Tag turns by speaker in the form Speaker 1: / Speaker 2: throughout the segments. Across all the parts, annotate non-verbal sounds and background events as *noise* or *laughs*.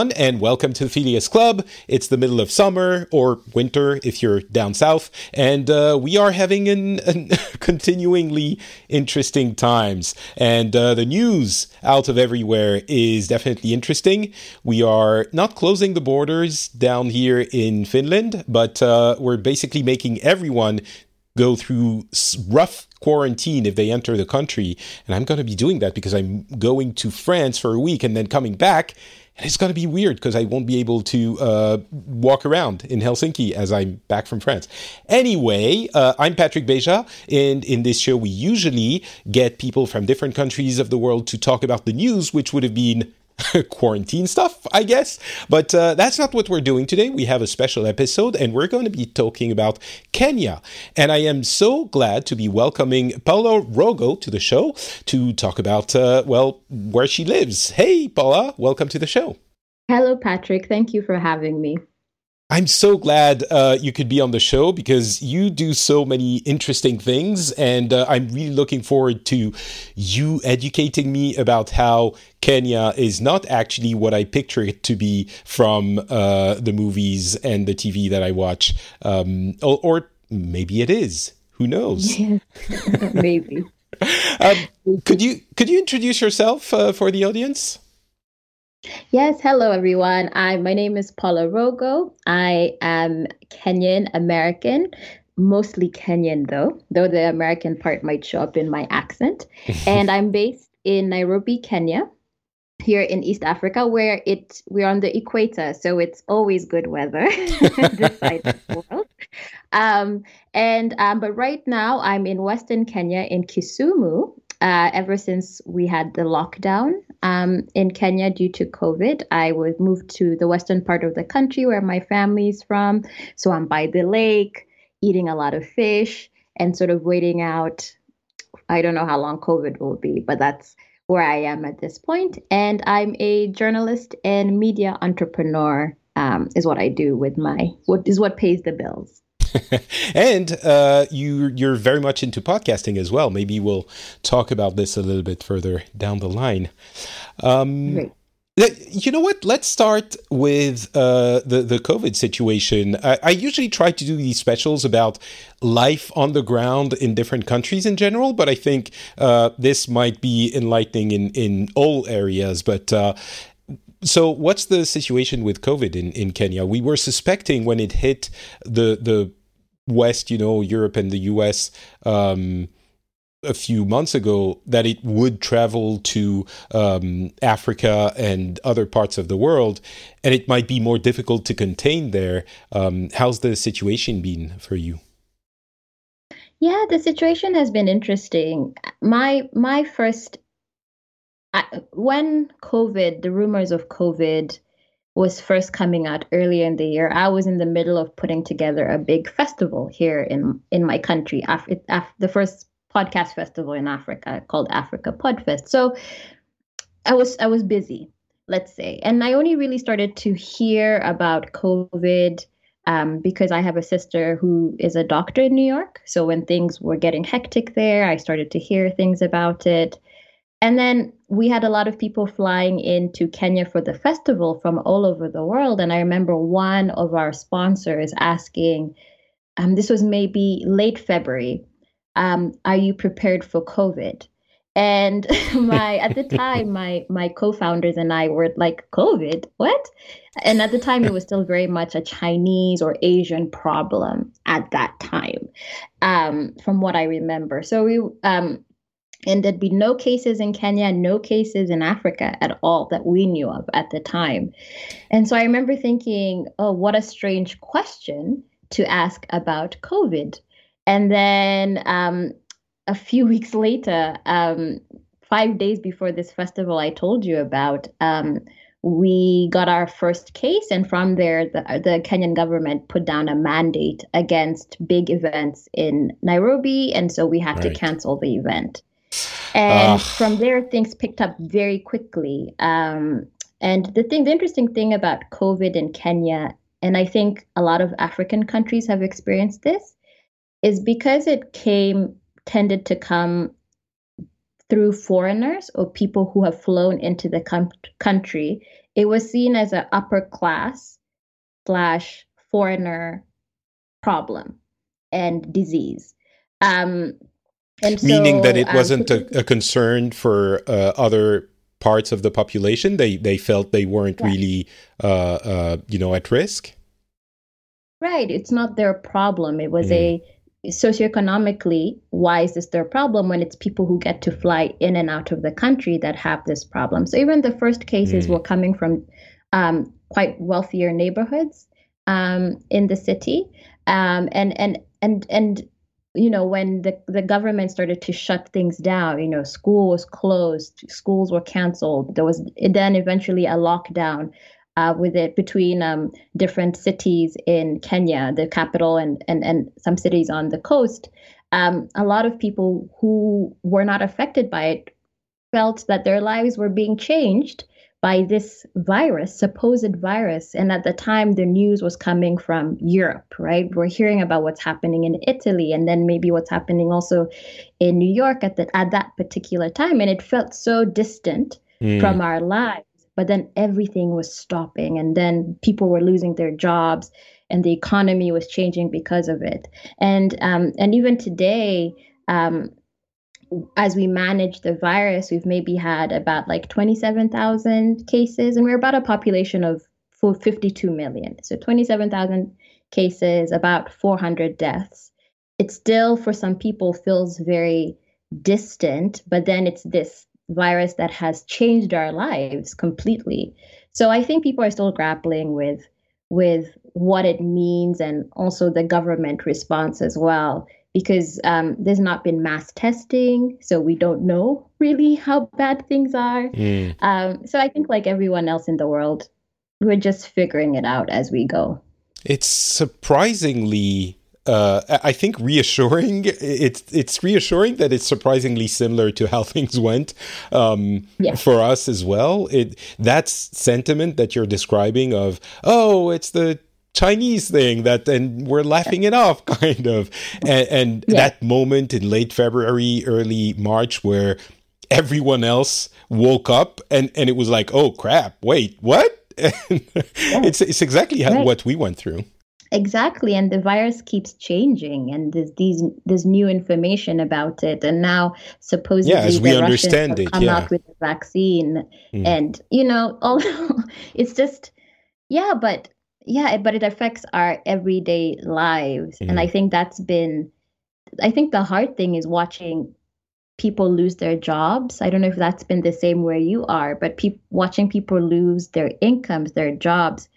Speaker 1: everyone, and welcome to the Phileas Club. It's the middle of summer or winter if you're down south, and uh, we are having an, an *laughs* continuingly interesting times. And uh, the news out of everywhere is definitely interesting. We are not closing the borders down here in Finland, but uh, we're basically making everyone go through rough quarantine if they enter the country. And I'm going to be doing that because I'm going to France for a week and then coming back. And it's going to be weird because I won't be able to uh, walk around in Helsinki as I'm back from France. Anyway, uh, I'm Patrick Beja, and in this show, we usually get people from different countries of the world to talk about the news, which would have been *laughs* quarantine stuff, I guess. But uh, that's not what we're doing today. We have a special episode and we're going to be talking about Kenya. And I am so glad to be welcoming Paula Rogo to the show to talk about, uh, well, where she lives. Hey, Paula, welcome to the show.
Speaker 2: Hello, Patrick. Thank you for having me.
Speaker 1: I'm so glad uh, you could be on the show because you do so many interesting things, and uh, I'm really looking forward to you educating me about how Kenya is not actually what I picture it to be from uh, the movies and the TV that I watch, um, or, or, maybe it is. Who knows? *laughs*
Speaker 2: maybe. *laughs*
Speaker 1: um, could you could you introduce yourself uh, for the audience?
Speaker 2: Yes, hello everyone. I my name is Paula Rogo. I am Kenyan American, mostly Kenyan though, though the American part might show up in my accent. *laughs* and I'm based in Nairobi, Kenya, here in East Africa, where it we're on the equator, so it's always good weather *laughs* this side of the world. Um, and um, but right now I'm in Western Kenya in Kisumu, uh, ever since we had the lockdown um, in Kenya due to COVID. I was moved to the western part of the country where my family's from. So I'm by the lake, eating a lot of fish, and sort of waiting out. I don't know how long COVID will be, but that's where I am at this point. And I'm a journalist and media entrepreneur. Um, is what I do with my what is what pays the bills. *laughs*
Speaker 1: and uh, you you're very much into podcasting as well. Maybe we'll talk about this a little bit further down the line. Um, You know what? Let's start with uh, the the COVID situation. I, I, usually try to do these specials about life on the ground in different countries in general, but I think uh, this might be enlightening in in all areas. But uh, so what's the situation with COVID in, in Kenya? We were suspecting when it hit the the West, you know, Europe and the US um, a few months ago that it would travel to um, Africa and other parts of the world, and it might be more difficult to contain there. Um, how's the situation been for you?
Speaker 2: Yeah, the situation has been interesting. My my first I, when COVID, the rumors of COVID was first coming out earlier in the year, I was in the middle of putting together a big festival here in in my country, Af- Af- the first podcast festival in Africa called Africa Podfest. So I was I was busy, let's say, and I only really started to hear about COVID um, because I have a sister who is a doctor in New York. So when things were getting hectic there, I started to hear things about it. And then we had a lot of people flying into Kenya for the festival from all over the world. And I remember one of our sponsors asking, um, this was maybe late February, um, are you prepared for COVID? And *laughs* my at the time, *laughs* my my co-founders and I were like, COVID, what? And at the time, it was still very much a Chinese or Asian problem at that time, um, from what I remember. So we um, and there'd be no cases in Kenya, no cases in Africa at all that we knew of at the time. And so I remember thinking, oh, what a strange question to ask about COVID. And then um, a few *laughs* weeks later, um, five days before this festival I told you about, um, we got our first case, and from there, the, the Kenyan government put down a mandate against big events in Nairobi, and so we had right. to cancel the event. And from there, things picked up very quickly. Um, and the thing, the interesting thing about COVID in Kenya, and I think a lot of African countries have experienced this, is because it came, tended to come through foreigners or people who have flown into the com- country, it was seen as an upper class slash foreigner problem and disease. Um,
Speaker 1: and Meaning that it um, wasn't a, a, concern for uh, other parts of the population. They they felt they weren't yeah. really, uh, uh, you know, at risk.
Speaker 2: Right. It's not their problem. It was mm. a socioeconomically, why is this their problem when it's people who get to fly in and out of the country that have this problem? So even the first cases mm. were coming from um, quite wealthier neighborhoods um, in the city, um, and and and and you know when the, the government started to shut things down you know school was closed schools were canceled. There was then eventually a lockdown uh, with it between um, different cities in kenya the capital and, and, and some cities on the coast. Um, a lot of people who were not affected by it felt that their lives were being changed by this virus, supposed virus. And at the time, the news was coming from Europe, right? We're hearing about what's happening in Italy and then maybe what's happening also in New York at, the, at that particular time. And it felt so distant mm. from our lives. But then everything was stopping, and then people were losing their jobs, and the economy was changing because of it. And um, and even today, um, as we manage the virus, we've maybe had about like 27,000 cases, and we're about a population of 52 million. So 27,000 cases, about 400 deaths. It still, for some people, feels very distant, but then it's this virus that has changed our lives completely. So I think people are still grappling with with what it means and also the government response as well because um, there's not been mass testing, so we don't know really how bad things are. Mm. Um, so I think, like everyone else in the world, we're just figuring it out as we go.
Speaker 1: It's surprisingly. Uh, I think reassuring. *laughs* It's it's reassuring that it's surprisingly similar to how *laughs* things went um, yeah. for us as well. It that sentiment that you're describing of oh, it's the Chinese thing that and we're laughing it off *laughs* kind of and, and yeah. that moment in late February early March where everyone else woke up and and it was like oh crap wait what *laughs* yeah. it's it's exactly how, right. what we went through
Speaker 2: exactly and the virus keeps changing and there's these there's new information about it and now supposedly
Speaker 1: yeah, as we the understand Russians
Speaker 2: it come
Speaker 1: yeah.
Speaker 2: out with the vaccine mm. and you know *laughs* although it's just yeah but yeah but it affects our everyday lives. And i think that's been i think the hard thing is watching people lose their jobs. I don't know if that's been the same where you are but pe- watching people lose their incomes their jobs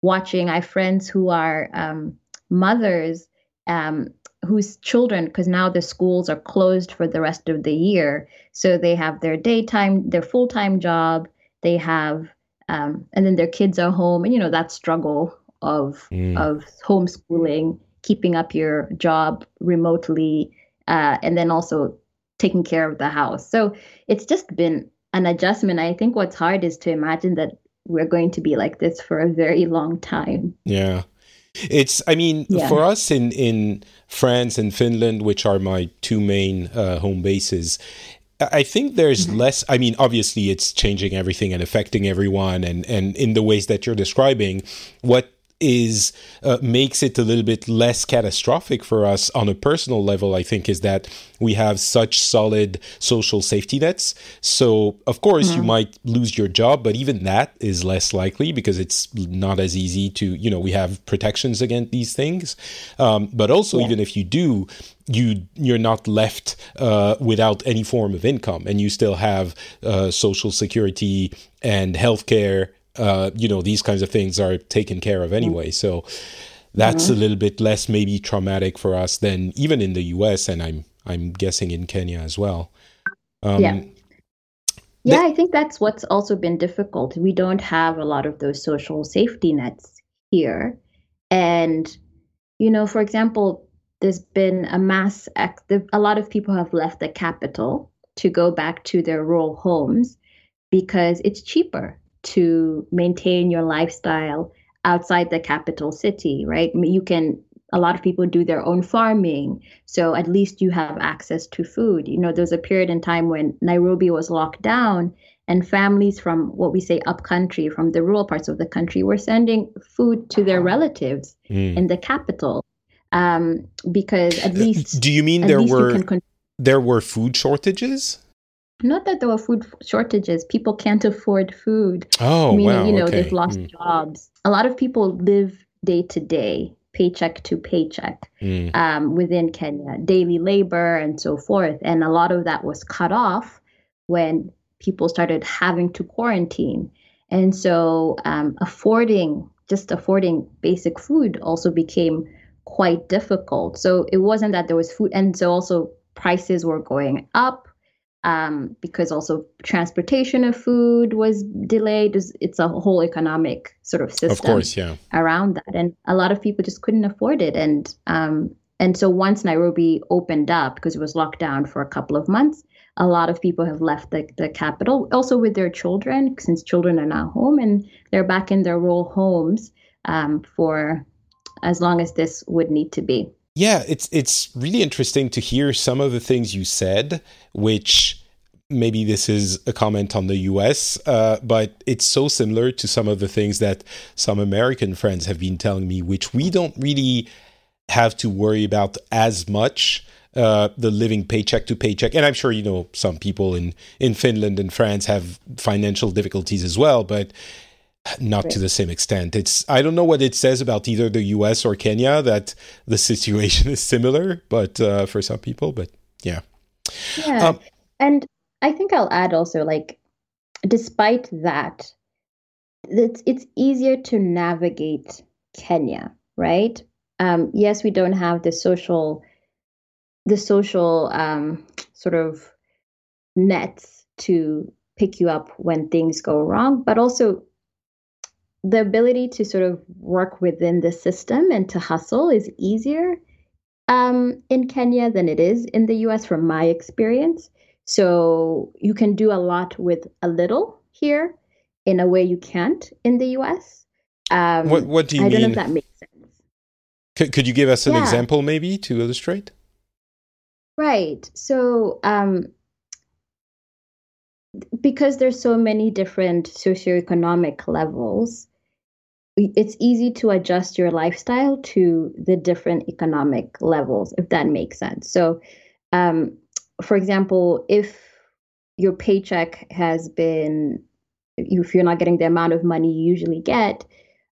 Speaker 2: watching i have friends who are um, mothers um, whose children because now the schools are closed for the rest of the year. So they have their daytime their full-time job they have um, and then their kids are home and you know that struggle of mm. of homeschooling keeping up your job remotely uh, and then also taking care of the house so it's just been an adjustment i think what's hard is to imagine that we're going to be like this for a very long time
Speaker 1: yeah it's i mean yeah. for us in in france and finland which are my two main uh, home bases I think there's mm-hmm. less. I mean, obviously, it's changing everything and affecting everyone, and and in the ways that you're describing. What is uh, makes it a little bit less catastrophic for us on a personal level i think is that we have such solid social safety nets so of course mm-hmm. you might lose your job but even that is less likely because it's not as easy to you know we have protections against these things um, but also yeah. even if you do you you're not left uh, without any form of income and you still have uh, social security and healthcare uh, you know, these kinds of things are taken care of anyway. So that's mm-hmm. a little bit less maybe traumatic for us than even in the U.S. and I'm I'm guessing in Kenya as well.
Speaker 2: Um, yeah. Yeah, th- I think that's what's also been difficult. We don't have a lot of those social safety nets here. And, you know, for example, there's been a mass, ex- a lot of people have left the capital to go back to their rural homes because it's cheaper to maintain your lifestyle outside the capital city, right? You can a lot of people do their own farming so at least you have access to food you know there's a period in time when nairobi was locked down and families from what we say upcountry, from the rural parts of the country, were sending food to their relatives mm. in the capital. Um, because at uh, least,
Speaker 1: do you mean there were con- there were food shortages?
Speaker 2: Not that there were food shortages. People can't afford food.
Speaker 1: Oh,
Speaker 2: meaning,
Speaker 1: wow,
Speaker 2: you know,
Speaker 1: okay.
Speaker 2: they've lost
Speaker 1: mm.
Speaker 2: jobs. A lot of people live day to day, paycheck to paycheck
Speaker 1: mm.
Speaker 2: um, within Kenya, daily labor and so forth. And a lot of that was cut off when people started having to quarantine. And so um, affording, just affording basic food also became quite difficult. So it wasn't that there was food. And so also prices were going up um, because also transportation of food was delayed. It's a whole economic sort of system
Speaker 1: of course, yeah.
Speaker 2: around that. And a lot of people just couldn't afford it. And um, and so once Nairobi opened up, because it was locked down for a couple of months, a lot of people have left the, the capital, also with their children, since children are now home and they're back in their rural homes um, for as long as this would need to be.
Speaker 1: Yeah, it's it's really interesting to hear some of the things you said, which maybe this is a comment on the US, uh, but it's so similar to some of the things that some American friends have been telling me, which we don't really have to worry about as much uh, the living paycheck to paycheck. And I'm sure you know some people in in Finland and France have financial difficulties as well, but not right. to the same extent. It's I don't know what it says about either the U.S. or Kenya that the situation *laughs* is similar, but uh, for some people, but yeah,
Speaker 2: yeah. Um, and I think I'll add also like, despite that, it's it's easier to navigate Kenya, right? Um, yes, we don't have the social the social um, sort of nets to pick you up when things go wrong, but also the ability to sort of work within the system and to hustle is easier um, in Kenya than it is in the US, from my experience. So you can do a lot with a little here in a way you can't in the US.
Speaker 1: Um, what, what do you
Speaker 2: I
Speaker 1: mean?
Speaker 2: don't know if that makes sense.
Speaker 1: Could, could you give us an yeah. example, maybe, to illustrate?
Speaker 2: Right. So, um, because there's so many different socioeconomic levels, it's easy to adjust your lifestyle to the different economic levels, if that makes sense. So, um, for example, if your paycheck has been, if you're not getting the amount of money you usually get,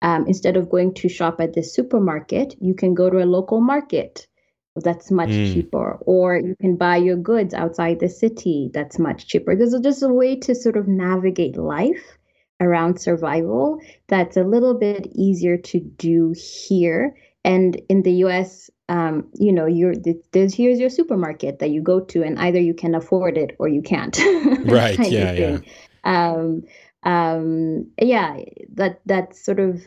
Speaker 2: um, instead of going to shop at the supermarket, you can go to a local market that's much mm. cheaper or you can buy your goods outside the city that's much cheaper there's just a way to sort of navigate life around survival that's a little bit easier to do here and in the us um, you know you're there's here's your supermarket that you go to and either you can afford it or you can't *laughs*
Speaker 1: right yeah yeah
Speaker 2: um, um, yeah that that's sort of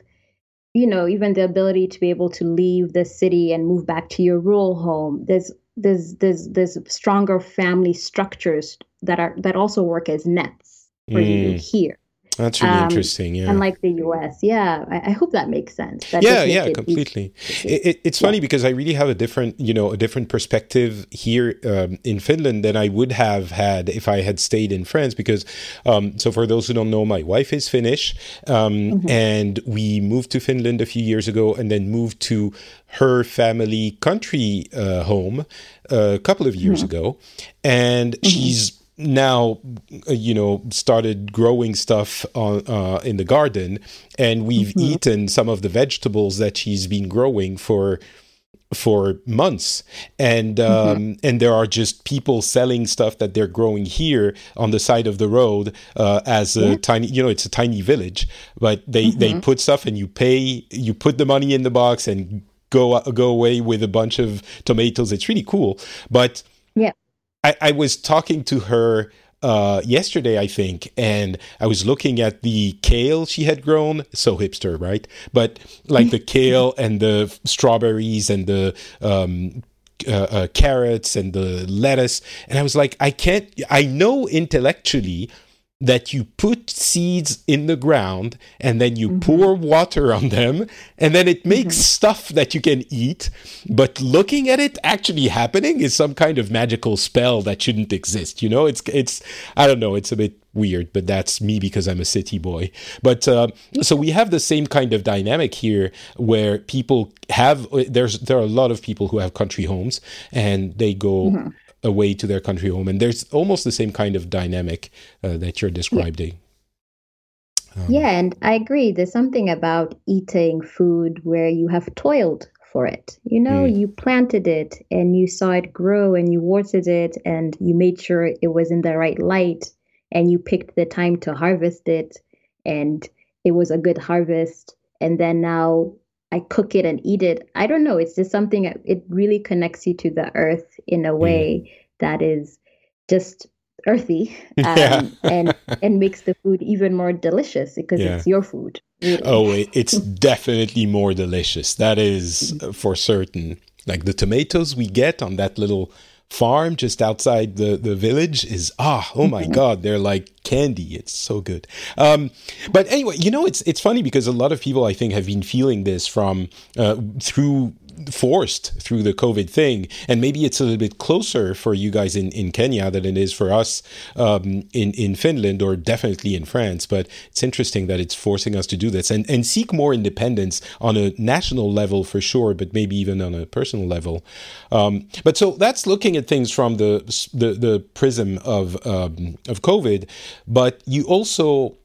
Speaker 2: you know, even the ability to be able to leave the city and move back to your rural home. There's there's there's there's stronger family structures that are that also work as nets for mm. you here.
Speaker 1: That's really um, interesting. Yeah.
Speaker 2: Unlike the US. Yeah. I, I hope that makes sense. That
Speaker 1: yeah, yeah, completely. It, it, it's funny yeah. because I really have a different, you know, a different perspective here um, in Finland than I would have had if I had stayed in France. Because, um, so for those who don't know, my wife is Finnish um, mm-hmm. and we moved to Finland a few years ago and then moved to her family country uh, home uh, a couple of years mm-hmm. ago. And mm-hmm. she's now uh, you know started growing stuff on, uh, in the garden and we've mm-hmm. eaten some of the vegetables that she's been growing for for months and um, mm-hmm. and there are just people selling stuff that they're growing here on the side of the road uh, as a yeah. tiny you know it's a tiny village but they mm-hmm. they put stuff and you pay you put the money in the box and go go away with a bunch of tomatoes it's really cool but
Speaker 2: yeah
Speaker 1: I, I was talking to her uh, yesterday, I think, and I was looking at the kale she had grown. So hipster, right? But like the kale and the strawberries and the um, uh, uh, carrots and the lettuce, and I was like, I can't. I know intellectually that you put seeds in the ground and then you mm-hmm. pour water on them and then it makes mm-hmm. stuff that you can eat but looking at it actually happening is some kind of magical spell that shouldn't exist you know it's it's i don't know it's a bit weird, but that's me because I'm a city boy. But uh, so we have the same kind of dynamic here, where people have there's there are a lot of people who have country homes, and they go. Mm-hmm. Away to their country home, and there's almost the same kind of dynamic uh, that you're describing.
Speaker 2: Um, yeah, and I agree. There's something about eating food where you have toiled for it. You know, mm. you planted it and you saw it grow and you watered it and you made sure it was in the right light and you picked the time to harvest it and it was a good harvest. And then now I cook it and eat it. I don't know. It's just something, it really connects you to the earth in a way mm. that is just earthy *laughs* um, yeah. and and makes the food even more delicious because yeah. it's your food.
Speaker 1: Really. Oh, it's *laughs* definitely more delicious. That is mm-hmm. for certain. Like the tomatoes we get on that little farm just outside the, the village is ah oh my mm-hmm. god they're like candy it's so good um, but anyway you know it's it's funny because a lot of people i think have been feeling this from uh, through forced through the COVID thing. And maybe it's a little bit closer for you guys in, in Kenya than it is for us um, in, in Finland or definitely in France. But it's interesting that it's forcing us to do this and, and seek more independence on a national level for sure, but maybe even on a personal level. Um, but so that's looking at things from the, the, the prism of, um, of COVID. But you also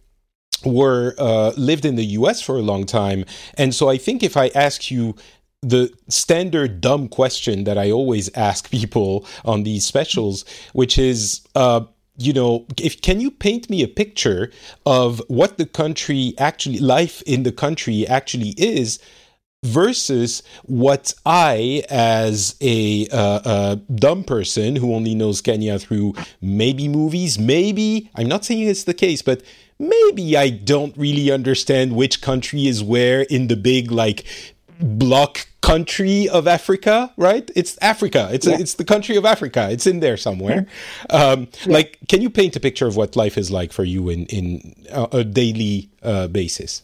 Speaker 1: were uh, lived in the US for a long time. And so I think if I ask you the standard dumb question that I always ask *laughs* people on these specials, which is, uh, you know, if can you paint me a picture of what the country actually, life in the country actually is, versus what I, as a, uh, a dumb person who only knows Kenya through maybe movies, maybe I'm not saying it's the case, but maybe I don't really understand which country is where in the big like block country of Africa, right? It's Africa. It's yeah. a, it's the country of Africa. It's in there somewhere. Um, yeah. Like, can you paint a picture of what life is like for you in in a, a daily uh, basis?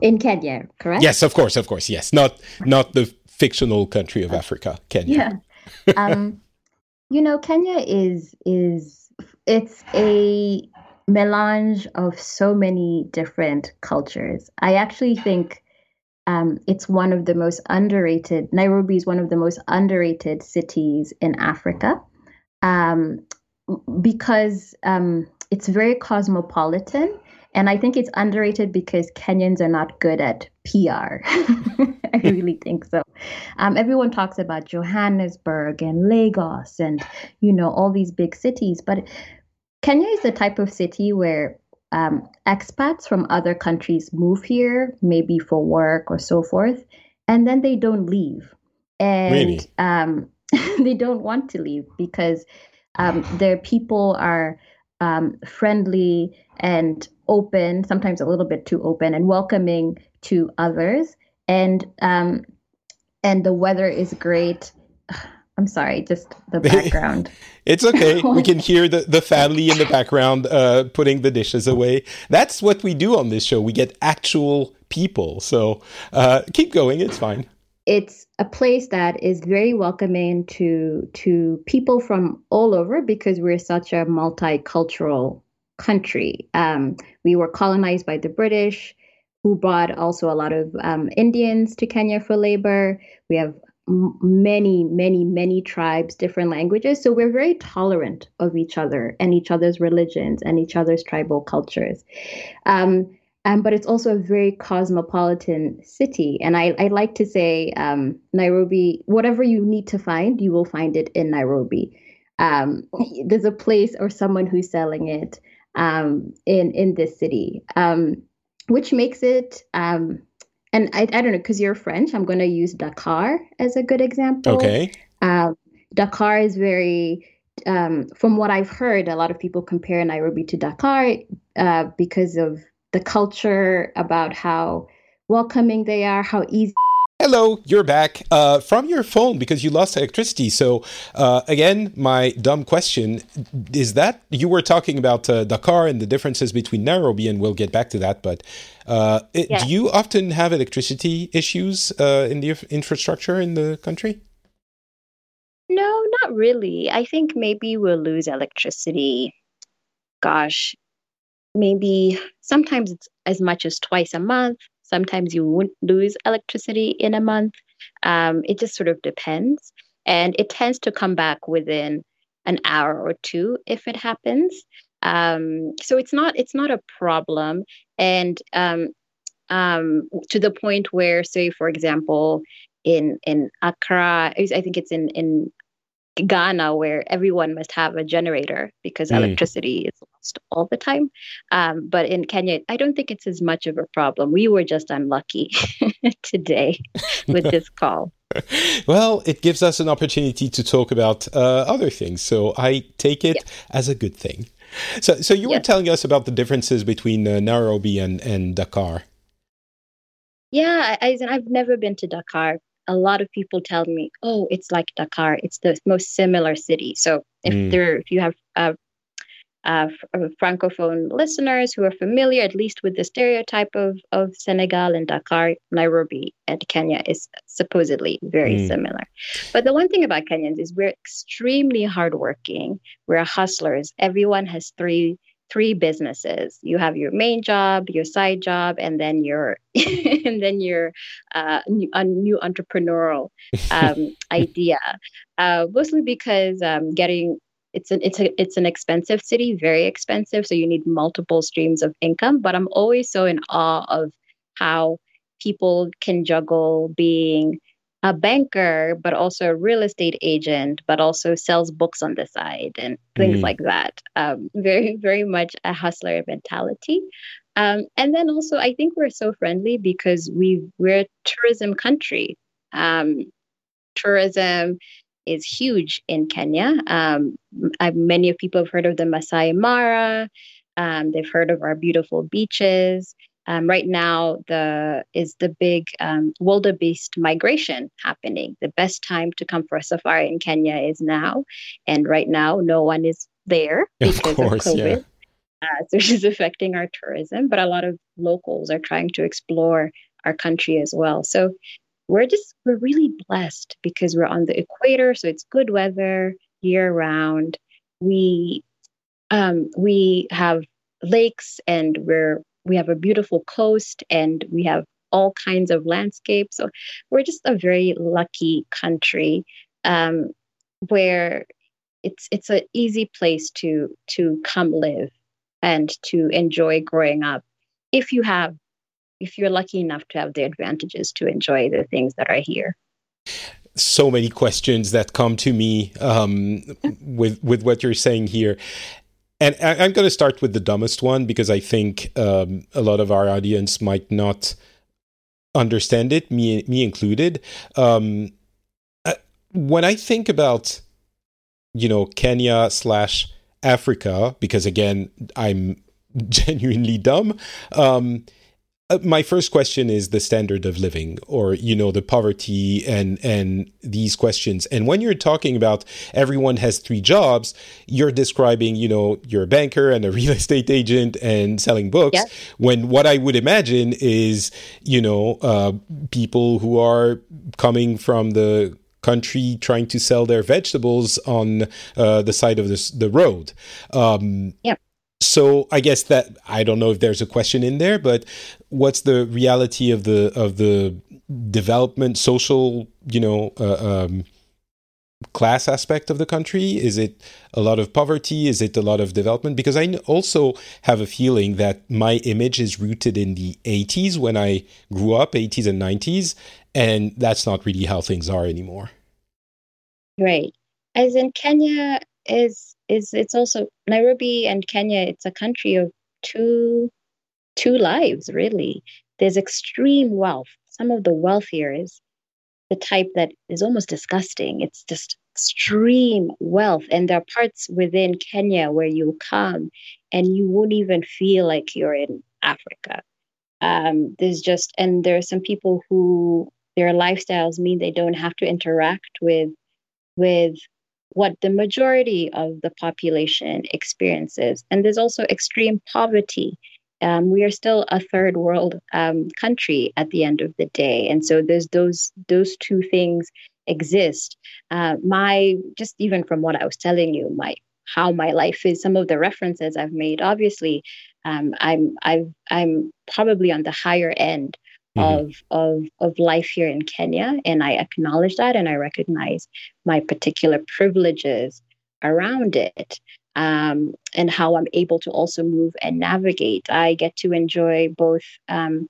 Speaker 2: In Kenya, correct?
Speaker 1: Yes, of course, of course. Yes, not not the fictional country of Africa, Kenya.
Speaker 2: Yeah. um, *laughs* you know, Kenya is is it's a melange of so many different cultures. I actually think um, it's one of the most underrated. Nairobi is one of the most underrated cities in Africa um, because um, it's very cosmopolitan. And I think it's underrated because Kenyans are not good at PR. *laughs* I *laughs* really think so. Um, everyone talks about Johannesburg and Lagos and, you know, all these big cities. But Kenya is the type of city where um, expats from other countries move here, maybe for work or so forth, and then they don't leave. And really? um, *laughs* they don't want to leave because um, their people are um, friendly and open, sometimes a little bit too open and welcoming to others. And um, and the weather is great. *sighs* I'm sorry, just the *laughs* background.
Speaker 1: it's okay. *laughs* we can hear the, the family in the background uh, putting the dishes away. That's what we do on this show. We get actual people. So uh, keep going. It's fine.
Speaker 2: It's a place that is very welcoming to to people from all over because we're such a multicultural country. Um, we were colonized by the British, who brought also a lot of um, Indians to Kenya for labor. We have many, many, many tribes, different languages. So we're very tolerant of each other and each other's religions and each other's tribal cultures. Um, um, but it's also a very cosmopolitan city. And I, I like to say um, Nairobi, whatever you need to find, you will find it in Nairobi. Um, *laughs* there's a place or someone who's selling it um, in, in this city, um, which makes it and I, I don't know because you're French. I'm going to use Dakar as a good example.
Speaker 1: Okay.
Speaker 2: Um, Dakar is very, um, from what I've heard, a lot of people compare Nairobi to Dakar uh, because of the culture, about how welcoming they are, how easy
Speaker 1: Hello, you're back uh, from your phone because you lost electricity. So, uh, again, my dumb question is that you were talking about uh, Dakar and the differences between Nairobi, and we'll get back to that. But uh, it, do you often have electricity issues uh, in the infrastructure in the country?
Speaker 2: No, not really. I think maybe we'll lose electricity gosh, maybe sometimes it's as much as twice a month. Sometimes you won't lose electricity in a month. Um, it just sort of depends. And it tends to come back within an hour or two if it happens. Um, so it's not it's not a problem. And um, um, to the point where, say, for example, in in Accra, I think it's in in Ghana where everyone must have a generator because mm. electricity is lost all the time. Um, but in Kenya, I don't think it's as much of a problem. We were just unlucky *laughs* today with *laughs* this call.
Speaker 1: Well, it gives us an opportunity to talk about uh, other things. So I take it yeah. as a good thing. So, so you were telling us about the differences between uh, Nairobi and, and Dakar.
Speaker 2: Yeah, I, I've never been to Dakar. A lot of people tell me, "Oh, it's like Dakar. It's the most similar city." So if mm. there, if you have uh, uh, francophone listeners who are familiar, at least with the stereotype of of Senegal and Dakar, Nairobi and Kenya is supposedly very mm. similar. But the one thing about Kenyans is we're extremely hardworking. We're hustlers. Everyone has three three businesses. You have your main job, your side job, and then your *laughs* and then your uh, new, a new entrepreneurial um, *laughs* idea. Uh, mostly because um, getting it's an it's a it's an expensive city, very expensive. So you need multiple streams of income. But I'm always so in awe of how people can juggle being a banker, but also a real estate agent, but also sells books on the side and things mm. like that. Um, *laughs* very, very much a hustler mentality. Um, and then also, I think we're so friendly because we we're a tourism country. Um, tourism is huge in Kenya. Um, I, many of people have heard of the Masai Mara. Um, they've heard of our beautiful beaches. Um, right now, the is the big um, wildebeest migration happening. The best time to come for a safari in Kenya is now, and right now, no one is there because of, course, of COVID. Yeah. Uh, so *laughs* which is affecting our tourism, but a lot of locals are trying to explore our country as well. So we're just we're really blessed because we're on the equator, so it's good weather year round. We um, we have lakes and we're we have a beautiful coast and we have all kinds of landscapes. So we're just a very lucky country um, where it's it's an easy place to to come live and to enjoy growing up if you have if you're lucky enough to have the advantages to enjoy the things that are here
Speaker 1: so many questions that come to me um, *laughs* with with what you're saying here and I, am going to start with the dumbest one because I think um, a lot of our audience might not understand it, me me included. Um, uh, when I think about, you know, Kenya slash Africa, because again, I'm *laughs* genuinely dumb. Um, my first question is the standard of living or you know the poverty and and these questions. And when you're talking about everyone has three jobs you're describing you know you're a banker and a *laughs* real estate agent and selling books yeah. when what i would imagine is you know uh, people who are coming from the country trying to sell their vegetables on uh, the side of this, the road. Um,
Speaker 2: yeah
Speaker 1: so I guess that I don't know if there's a question in there, but what's the reality of the of the development, social, you know, uh, um, class aspect of the country? Is it a lot of poverty? Is it a lot of development? Because I also have a feeling that my image is rooted in the 80s when I grew up, 80s and 90s, and that's not really how things are anymore.
Speaker 2: Right. As in Kenya is is it's also Nairobi and Kenya. It's a country of two two lives, really. There's extreme wealth. Some of the wealthier is the type that is almost disgusting. It's just extreme wealth, and there are parts within Kenya where you come and you won't even feel like you're in Africa. Um, there's just, and there are some people who their lifestyles mean they don't have to interact with with what the majority of the population experiences. And there's also extreme poverty. Um, we are still a third world um, country at the end of the day, and so there's those those two things exist. Uh, my just even from what I was telling you, my how my life is, some of the references I've made. Obviously, um, I'm I've, I'm probably on the higher end mm-hmm. of of of life here in Kenya, and I acknowledge that, and I recognize my particular privileges around it. Um, and how I'm able to also move and navigate. I get to enjoy both um,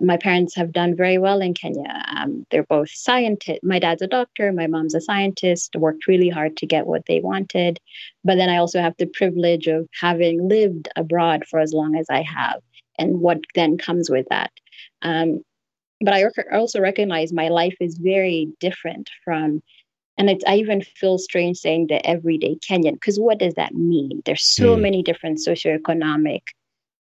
Speaker 2: my parents have done very well in Kenya. Um, they're both scientists. My dad's a doctor, my mom's a scientist, worked really hard to get what they wanted. But then I also have the privilege of having lived abroad for as long as I have, and what then comes with that. Um, but I also recognize my life is very different from, and it's, I even feel strange saying the everyday Kenyan, because what does that mean? There's so mm. many different socioeconomic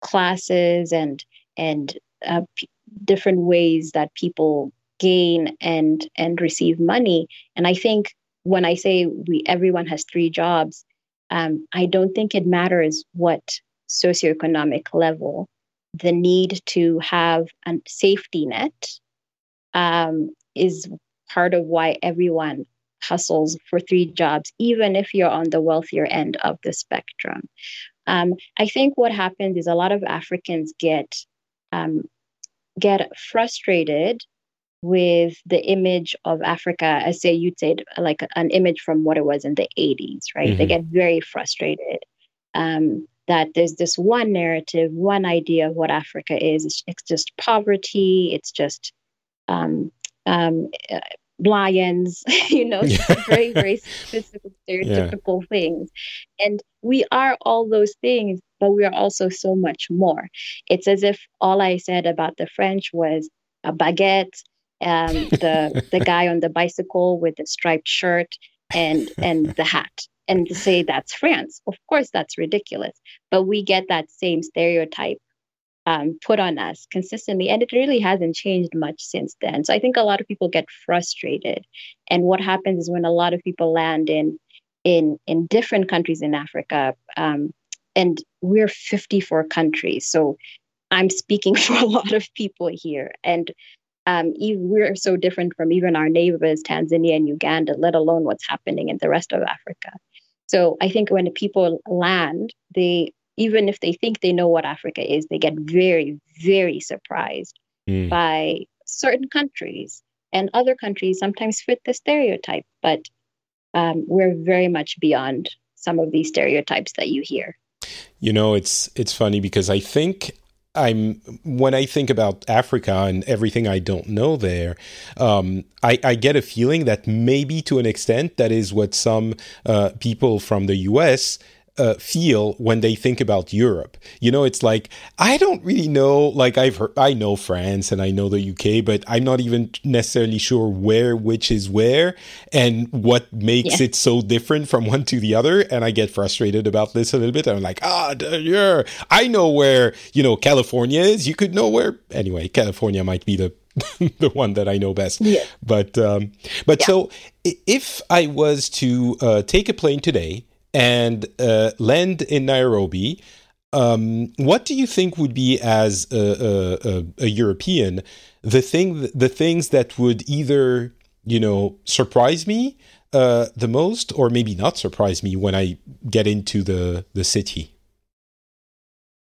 Speaker 2: classes and and uh, p- different ways that people gain and and receive money. And I think when I say we everyone has three jobs, um, I don't think it matters what socioeconomic level. The need to have a safety net um, is part of why everyone hustles for three jobs, even if you're on the wealthier end of the spectrum. Um, I think what happens is a lot of Africans get um, get frustrated with the image of Africa, as say you'd say like an image from what it was in the 80s, right? Mm-hmm. They get very frustrated um, that there's this one narrative, one idea of what Africa is. It's, it's just poverty. It's just um, um, lions, *laughs* you know, very, very *laughs* specific, stereotypical yeah. things. And we are all those things, but we are also so much more. It's as if all I said about the French was a baguette, um, *laughs* the the guy on the bicycle with the striped shirt and and the hat, and to say that's France. Of course, that's ridiculous. But we get that same stereotype um, put on us consistently, and it really hasn't changed much since then. So I think a lot of people get frustrated, and what happens is when a lot of people land in in in different countries in Africa, um, and we're 54 countries, so I'm speaking *laughs* for a lot of people here, and um, we're so different from even our neighbors, Tanzania and Uganda, let alone what's happening in the rest of Africa. So I think when people land, they even if they think they know what Africa is, they get very, very surprised mm. by certain countries. And other countries sometimes fit the stereotype, but um, we're very much beyond some of these stereotypes that you hear.
Speaker 1: You know, it's it's funny because I think I'm when I think about Africa and everything I don't know there, um, I, I, get a feeling that maybe to an extent that is what some uh, people from the U.S uh, feel when they think about Europe. You know, it's like I don't really know. Like I've heard, I know France and I know the UK, but I'm not even necessarily sure where which is where and what makes yeah. it so different from one to the other. And I get frustrated about this a little bit. I'm like, ah, yeah, I know where you know California is. You could know where. Anyway, California might be the *laughs* the one that I know best. Yeah. But um, but yeah. so if I was to uh, take a plane today and uh, land in Nairobi. Um, what do you think would be, as a, a, a, European, the thing, the things that would either you know surprise me uh, the most, or maybe not surprise me when I get into the the city?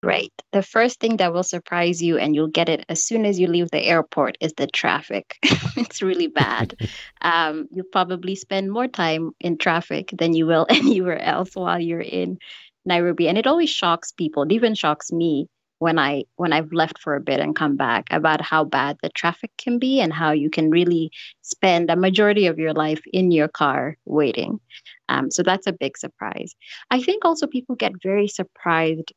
Speaker 2: Right. The first thing that will surprise you, and you'll get it as soon as you leave the airport, is the traffic. *laughs* it's really bad. *laughs* um, you'll probably spend more time in traffic than you will *laughs* anywhere else while you're in Nairobi. And it always shocks people. It even shocks me when I when I've left for a bit and come back about how bad the traffic can be and how you can really spend a majority of your life in your car waiting. Um, so that's a big surprise. I think also people get very surprised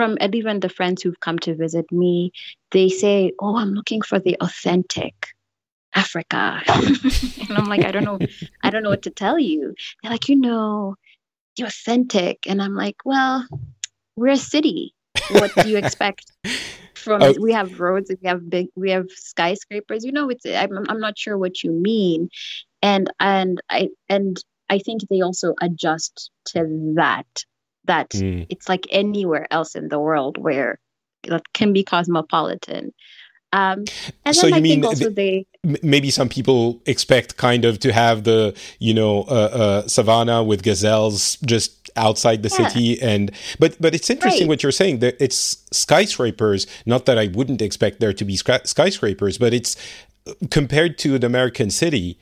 Speaker 2: from even the friends who've come to visit me, they say, "Oh, I'm looking for the authentic Africa," *laughs* and I'm like, "I don't know, I don't know what to tell you." They're like, "You know, the authentic," and I'm like, "Well, we're a city. What do you expect?" *laughs* From oh. we have roads, we have big, we have skyscrapers. You know, it's I'm, I'm not sure what you mean, and and I and I think they also adjust to that that mm. it's like anywhere else in the world where that can be cosmopolitan. Um, and
Speaker 1: so
Speaker 2: then I think also they
Speaker 1: maybe some people expect kind of to have the you know uh, uh, savannah with gazelles just outside the yeah. city and but but it's interesting right. what you're saying that it's skyscrapers not that i wouldn't expect there to be skyscrapers but it's compared to an american city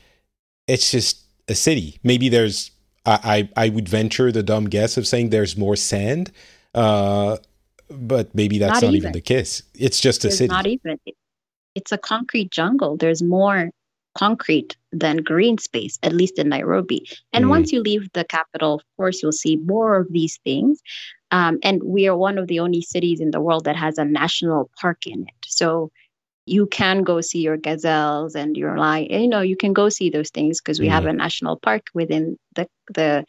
Speaker 1: it's just a city maybe there's i i, I would venture the dumb guess of saying there's more sand uh but maybe that's not, not even. even. the case it's just a city
Speaker 2: not even it's a concrete jungle there's more concrete than green space, at least in Nairobi. And mm. once you leave the capital, of course, you'll see more of these things. Um, and we are one of the only cities in the world that has a national park in it. So you can go see your gazelles and your lion. You know, you can go see those things because we mm. have a national park within the the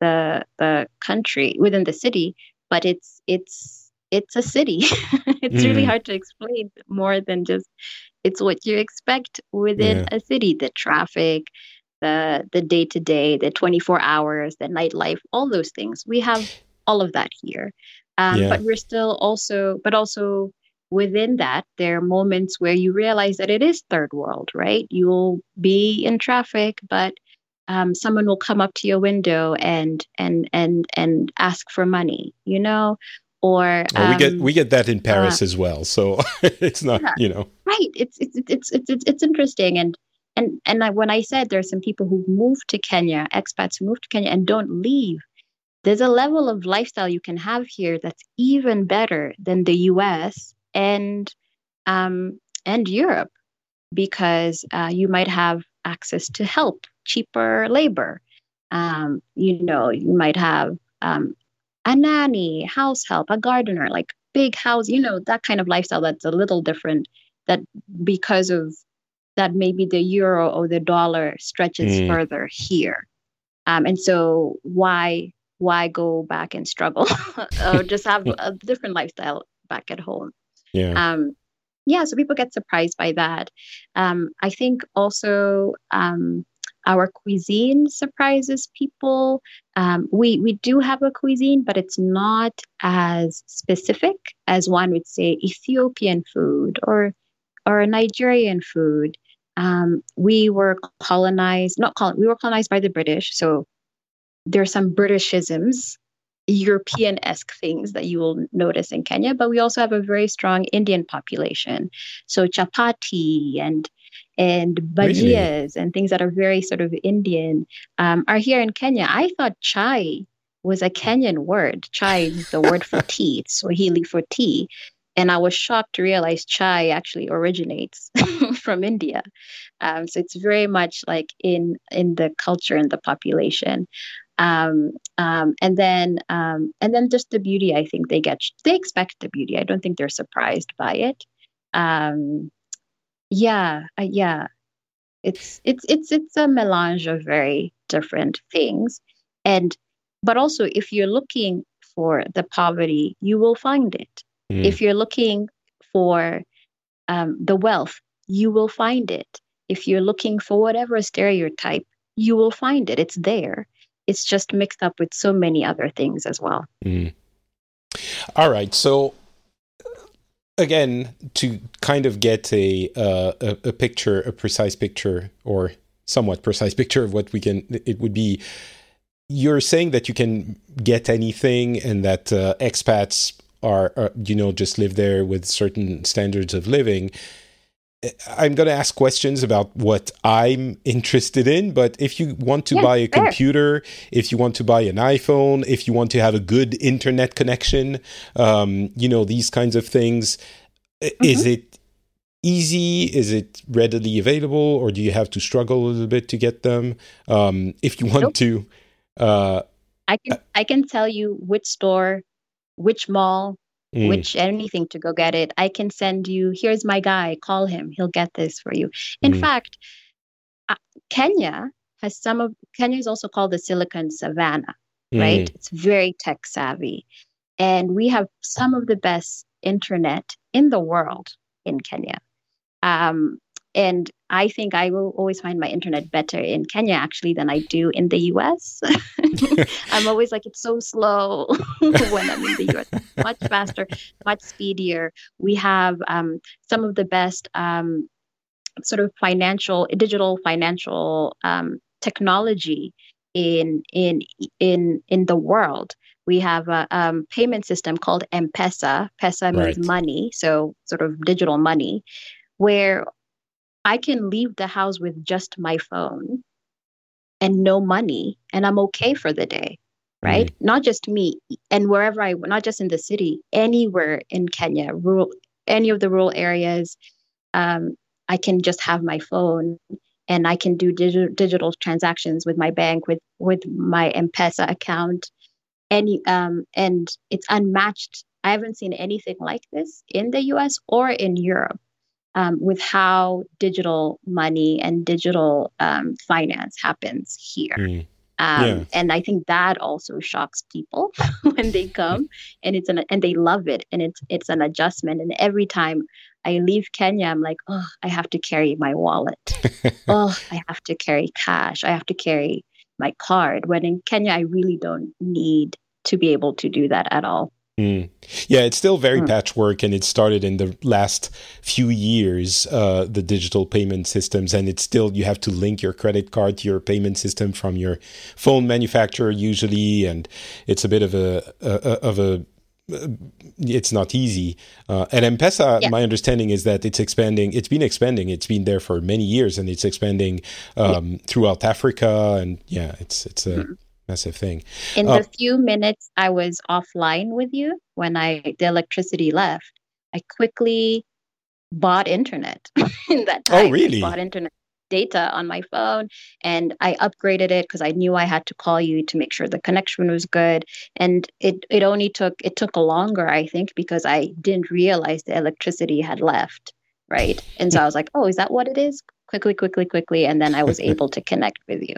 Speaker 2: the the country within the city. But it's it's it's a city. *laughs* it's mm. really hard to explain more than just it's what you expect within yeah. a city the traffic the the day to day the 24 hours the nightlife all those things we have *sighs* all of that here um, yeah. but we're still also but also within that there are moments where you realize that it is third world right you'll be in traffic but um, someone will come up to your window and and and and ask for money you know or
Speaker 1: well, we get um, we get that in Paris uh, as well. So *laughs* it's not yeah, you know
Speaker 2: right. It's it's it's it's it's, it's interesting and and and I, when I said there are some people who move to Kenya, expats who move to Kenya and don't leave, there's a level of lifestyle you can have here that's even better than the U.S. and um, and Europe because uh, you might have access to help, cheaper labor. Um, you know, you might have um, a nanny, house help, a gardener, like big house, you know, that kind of lifestyle that's a little different that because of that maybe the euro or the dollar stretches mm. further here. Um, and so why why go back and struggle *laughs* or just have *laughs* a different lifestyle back at home?
Speaker 1: Yeah.
Speaker 2: Um, yeah, so people get surprised by that. Um, I think also um, our cuisine surprises people. Um, we we do have a cuisine, but it's not as specific as one would say Ethiopian food or or Nigerian food. Um, we were colonized, not col- we were colonized by the British, so there are some Britishisms, European esque things that you will notice in Kenya, but we also have a very strong Indian population. So chapati and and bhajias really? and things that are very sort of Indian um, are here in Kenya. I thought chai was a Kenyan word. Chai is the word for *laughs* tea, it's Swahili for tea. And I was shocked to realize chai actually originates *laughs* from India. Um, so it's very much like in in the culture and the population. Um, um, and then um, and then just the beauty. I think they get they expect the beauty. I don't think they're surprised by it. Um, yeah uh, yeah it's it's it's it's a melange of very different things and but also if you're looking for the poverty you will find it mm. if you're looking for um, the wealth you will find it if you're looking for whatever stereotype you will find it it's there it's just mixed up with so many other things as well
Speaker 1: mm. all right so again to kind of get a, uh, a, picture, a precise picture, or somewhat precise picture of what we can. It would be. You're saying that you can get anything, and that uh, expats are, are, you know, just live there with certain standards of living. I'm going to ask questions about what I'm interested in, but if you want to yeah, buy a computer, if you want to buy an iPhone, if you want to have a good internet connection, um, you know, these kinds of things, mm-hmm. is it easy? Is it readily available, or do you have to struggle a little bit to get them? Um, if you want nope. to, uh,
Speaker 2: I can I can tell you which store, which mall, mm. which anything to go get it. I can send you, here's my guy, call him, he'll get this for you. In mm. fact, uh, Kenya has some of, Kenya is also called the Silicon Savannah, mm. right? It's very tech savvy. And we have some of the best internet in the world in Kenya. Um, and I think I will always find my internet better in Kenya actually than I do in the US. *laughs* I'm always like, it's so slow *laughs* when I'm in the US, much faster, much speedier. We have um, some of the best um, sort of financial, digital financial um, technology in in in in the world. We have a um, payment system called M-Pesa. Pesa means right. money, so sort of digital money, where I can leave the house with just my phone and no money, and I'm okay for the day right? Not just me, and wherever I, not just in the city, anywhere in Kenya, rural, any of the rural areas, um, I can just have my phone and I can do digital, digital transactions with my bank, with with my M-Pesa account, any um, and it's unmatched. I haven't seen anything like this in the U.S. or in Europe. Um, with how digital money and digital um, finance happens here. Mm. Um, yeah. And I think that also shocks people *laughs* when they come, and it's an and they love it, and it's it's an adjustment. And every time I leave Kenya, I'm like, oh, I have to carry my wallet. *laughs* oh, I have to carry cash. I have to carry my card. When in Kenya, I really don't need to be able to do that at all.
Speaker 1: Mm. Yeah, it's still very mm. patchwork, and it started in the last few years, uh, the digital payment systems, and it's still you have to link your credit card to your payment system from your phone manufacturer usually, and it's a bit of a, a of a it's not easy. Uh, and M-Pesa, yeah. my understanding is that it's expanding. It's been expanding. It's been there for many years, and it's expanding um, yeah. throughout Africa. And yeah, it's it's a mm massive thing.
Speaker 2: In uh, the few minutes I was offline with you, when I the electricity left, I quickly bought internet *laughs* in that oh,
Speaker 1: time. Oh, really?
Speaker 2: I bought internet data on my phone and I upgraded it because I knew I had to call you to make sure the connection was good. And it it only took it took longer, I think, because I didn't realize the electricity had left. Right. And so I was like, oh, is that what it is? Quickly, quickly, quickly. And then I was *laughs* able to connect with you.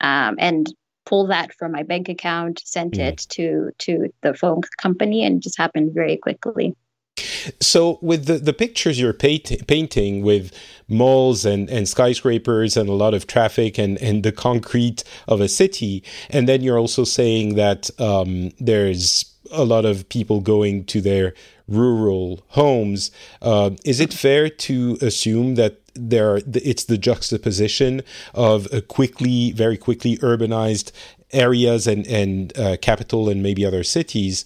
Speaker 2: Um, and pull that from my bank account, sent mm. it to to the phone company, and it just happened very quickly.
Speaker 1: So, with the, the pictures you're paint, painting with malls and, and skyscrapers and a lot of traffic and, and the concrete of a city, and then you're also saying that um, there's a lot of people going to their rural homes. Uh, is it fair to assume that there it's the juxtaposition of a quickly, very quickly urbanized areas and and uh, capital and maybe other cities.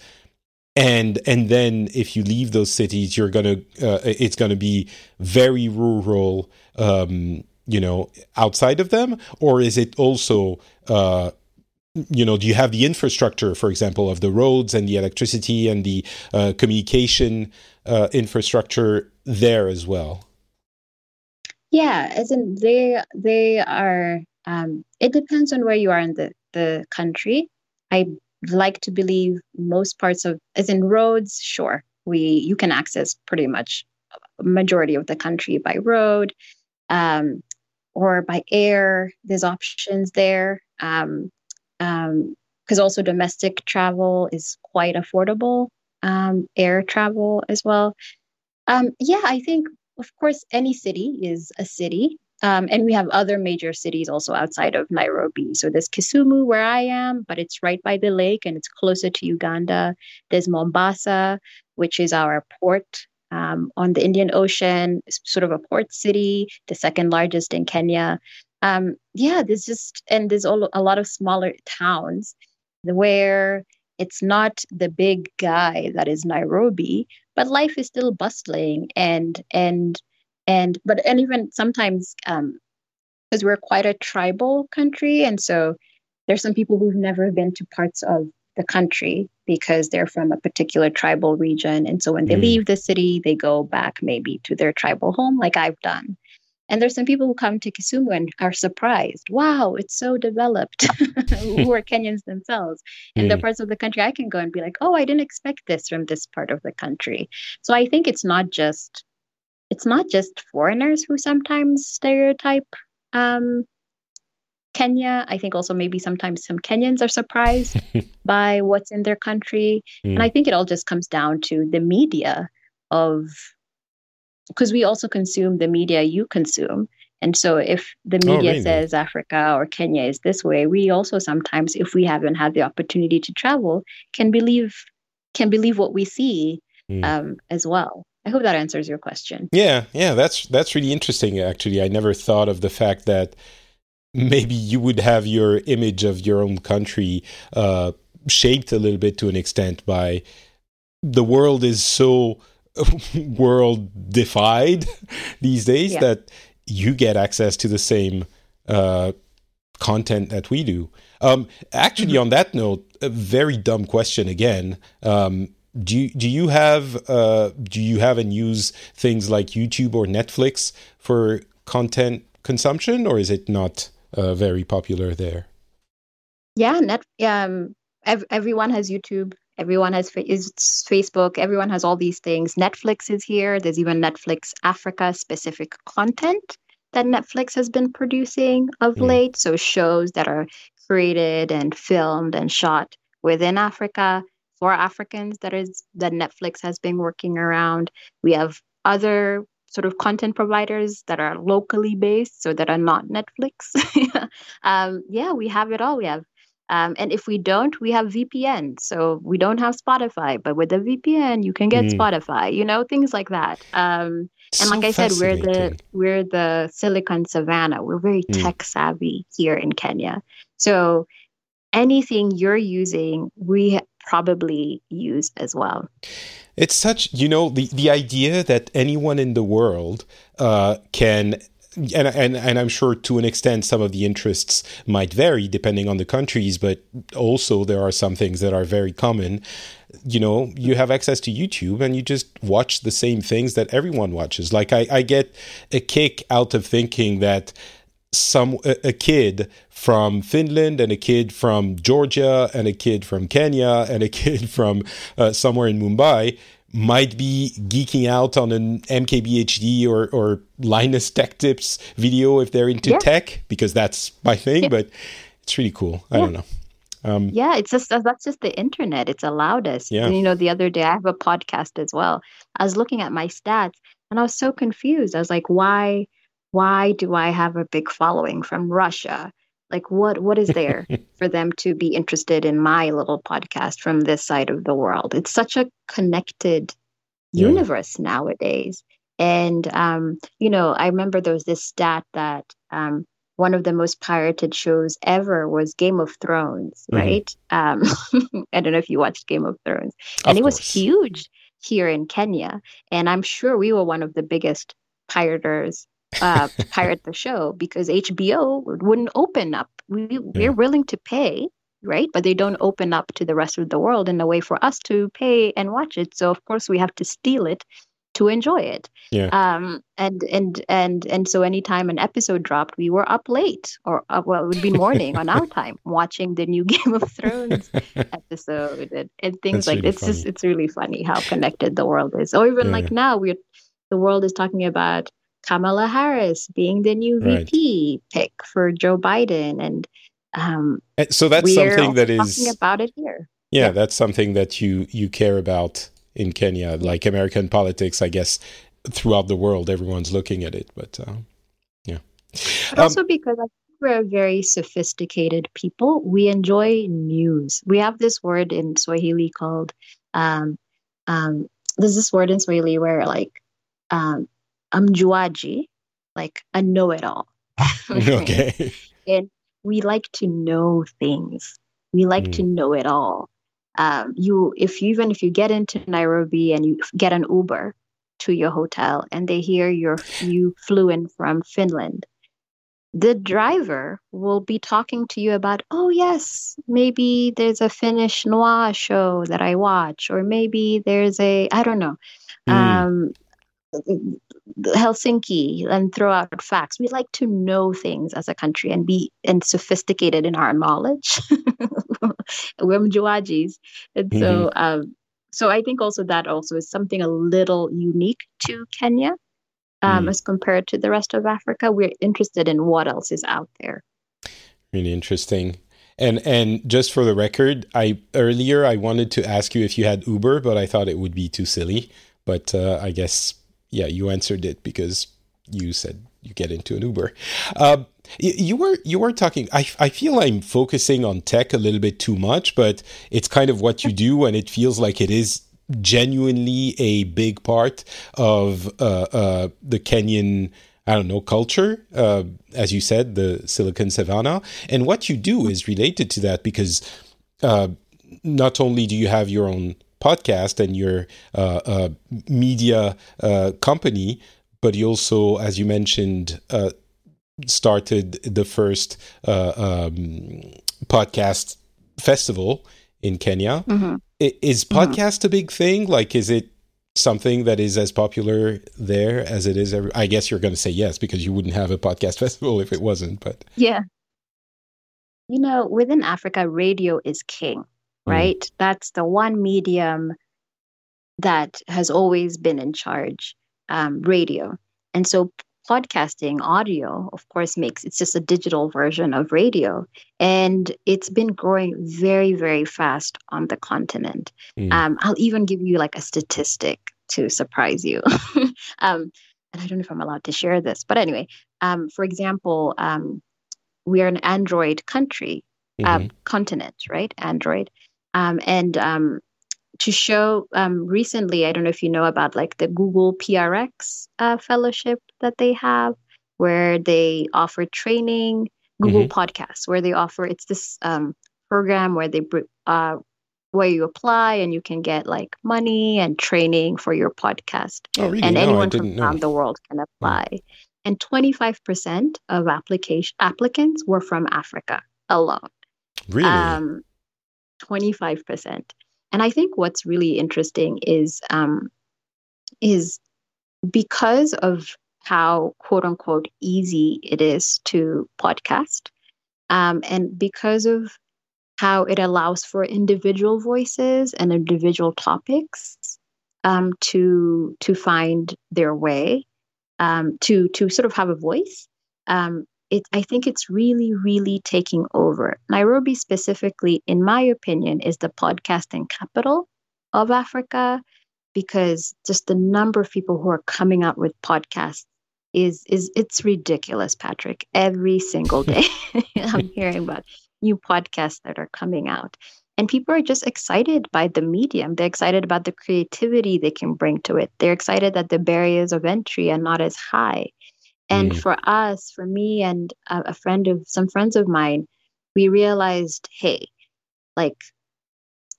Speaker 1: And and then if you leave those cities you're gonna uh, it's gonna be very rural um, you know outside of them? Or is it also uh, you know do you have the infrastructure for example of the roads and the electricity and the uh, communication uh, infrastructure there as well
Speaker 2: yeah, as in they they are. Um, it depends on where you are in the the country. I like to believe most parts of, as in roads, sure, we you can access pretty much majority of the country by road, um, or by air. There's options there. Um, um, because also domestic travel is quite affordable. Um, air travel as well. Um, yeah, I think of course, any city is a city. Um, and we have other major cities also outside of Nairobi. So there's Kisumu, where I am, but it's right by the lake and it's closer to Uganda. There's Mombasa, which is our port um, on the Indian Ocean, sort of a port city, the second largest in Kenya. Um, yeah, there's just, and there's all, a lot of smaller towns where it's not the big guy that is Nairobi, but life is still bustling and and and but and even sometimes um because we're quite a tribal country and so there's some people who've never been to parts of the country because they're from a particular tribal region and so when they mm. leave the city they go back maybe to their tribal home like i've done and there's some people who come to Kisumu and are surprised. Wow, it's so developed. *laughs* who are Kenyans themselves. And mm. the parts of the country I can go and be like, oh, I didn't expect this from this part of the country. So I think it's not just it's not just foreigners who sometimes stereotype um, Kenya. I think also maybe sometimes some Kenyans are surprised *laughs* by what's in their country. Mm. And I think it all just comes down to the media of because we also consume the media you consume. And so if the oh, media oh, really? says Africa or Kenya is this way, we also sometimes, if we haven't had the opportunity to travel, can believe can believe what we see mm. um, as well. I hope that answers your question.
Speaker 1: Yeah, yeah, that's that's really interesting. Actually, I never thought of the fact that maybe you would have your image of your own country uh, shaped a little bit to an extent by the world is so *laughs* world defied *laughs* these days yeah. that you get access to the same uh, content that we do. Um, actually, mm-hmm. on that note, a very dumb question again. Um, do you, do you have uh, do you have and use things like YouTube or Netflix for content consumption, or is it not uh, very popular there?
Speaker 2: Yeah, net. Um, ev- everyone has YouTube. Everyone has is Facebook. Everyone has all these things. Netflix is here. There's even Netflix Africa specific content that Netflix has been producing of mm. late. So shows that are created and filmed and shot within Africa for Africans that is that Netflix has been working around. We have other sort of content providers that are locally based, so that are not Netflix. *laughs* um, yeah, we have it all. We have um, and if we don't, we have VPN. So we don't have Spotify, but with a VPN, you can get mm. Spotify. You know, things like that. Um, and like I said, we're the we're the Silicon Savannah. We're very mm. tech savvy here in Kenya. So anything you're using, we probably use as well.
Speaker 1: It's such, you know, the, the idea that anyone in the world uh, can and, and and I'm sure to an extent some of the interests might vary depending on the countries, but also there are some things that are very common. You know, you have access to YouTube and you just watch the same things that everyone watches. Like I, I get a kick out of thinking that some a, a kid from Finland and a kid from Georgia and a kid from Kenya and a *laughs* kid from uh, somewhere in Mumbai might be geeking out on an MKBHD or, or Linus Tech Tips video if they're into yeah. tech, because that's my thing, yeah. but it's really cool. I yeah. don't know.
Speaker 2: Um, yeah, it's just that's just the internet. It's allowed us. Yeah. And, you know, the other day I have a podcast as well. I was looking at my stats and I was so confused. I was like, why, why do I have a big following from Russia? Like what what is there *laughs* for them to be interested in my little podcast from this side of the world? It's such a connected yeah. universe nowadays. And um, you know i remember there was this stat that um, one of the most pirated shows ever was game of thrones mm-hmm. right? Um, *laughs* i don't know if you watched game of thrones. And of it was huge here in kenya. And i'm sure we were one of the biggest pirators uh, pirate the show because HBO wouldn't open up. We, we're willing to pay, right? But they don't open up to the rest of the world in a way for us to pay and watch it. So of course we have to steal it to enjoy it.
Speaker 1: Yeah.
Speaker 2: Um. And and and and so anytime an episode dropped, we were up late, or uh, well, it would be morning on our *laughs* time, watching the new *laughs* Game of Thrones episode and, and things That's like really it's funny. just it's really funny how connected the world is. Or even yeah. like now, we're the world is talking about Kamala Harris being the new right. VP pick for Joe Biden, and um,
Speaker 1: so that's something that is
Speaker 2: talking about it here.
Speaker 1: Yeah, yeah, that's something that you you care about in Kenya, like American politics, I guess. Throughout the world, everyone's looking at it, but uh, yeah.
Speaker 2: But um, also because I think we're a very sophisticated people. We enjoy news. We have this word in Swahili called um, um, there's this word in Swahili where like um, mjuaji, like a know-it-all. *laughs*
Speaker 1: okay. *laughs*
Speaker 2: and we like to know things. We like mm. to know it all. Um, you, if you, even if you get into Nairobi and you get an Uber to your hotel, and they hear you're you flew in from Finland, the driver will be talking to you about, oh yes, maybe there's a Finnish noir show that I watch, or maybe there's a I don't know. Mm. Um, Helsinki and throw out facts. We like to know things as a country and be and sophisticated in our knowledge. *laughs* We're Mjuajis. And mm-hmm. so um, so I think also that also is something a little unique to Kenya um, mm. as compared to the rest of Africa. We're interested in what else is out there.
Speaker 1: Really interesting. And and just for the record, I earlier I wanted to ask you if you had Uber, but I thought it would be too silly. But uh, I guess yeah, you answered it because you said you get into an Uber. Uh, you were you were talking. I I feel I'm focusing on tech a little bit too much, but it's kind of what you do, and it feels like it is genuinely a big part of uh, uh, the Kenyan I don't know, culture, uh, as you said, the Silicon Savannah. And what you do is related to that because uh, not only do you have your own podcast and your uh, uh media uh, company, but you also, as you mentioned, uh, started the first um, podcast festival in Kenya. Mm-hmm. Is mm-hmm. podcast mm-hmm. a big thing? Like, is it something that is as popular there as it is every I guess you're going to say yes because you wouldn't have a podcast *laughs* festival if it wasn't but
Speaker 2: Yeah. You know, within Africa radio is king. Right? Mm. That's the one medium that has always been in charge, um, radio. And so podcasting audio of course makes it's just a digital version of radio and it's been growing very very fast on the continent mm. um, i'll even give you like a statistic to surprise you *laughs* um, and i don't know if i'm allowed to share this but anyway um, for example um, we are an android country uh, mm-hmm. continent right android um, and um, to show um, recently, I don't know if you know about like the Google PRX uh, fellowship that they have, where they offer training, Google mm-hmm. Podcasts, where they offer it's this um, program where they uh, where you apply and you can get like money and training for your podcast.
Speaker 1: Oh, really?
Speaker 2: And
Speaker 1: no,
Speaker 2: anyone from around the world can hmm. apply. Mm. And 25% of application applicants were from Africa alone.
Speaker 1: Really? Um,
Speaker 2: 25%. And I think what's really interesting is um, is because of how quote unquote easy it is to podcast, um, and because of how it allows for individual voices and individual topics um, to to find their way, um, to to sort of have a voice. It, I think it's really, really taking over. Nairobi, specifically, in my opinion, is the podcasting capital of Africa because just the number of people who are coming out with podcasts is is it's ridiculous, Patrick. Every single day, *laughs* *laughs* I'm hearing about new podcasts that are coming out. And people are just excited by the medium. They're excited about the creativity they can bring to it. They're excited that the barriers of entry are not as high. And mm. for us, for me and a, a friend of some friends of mine, we realized, hey, like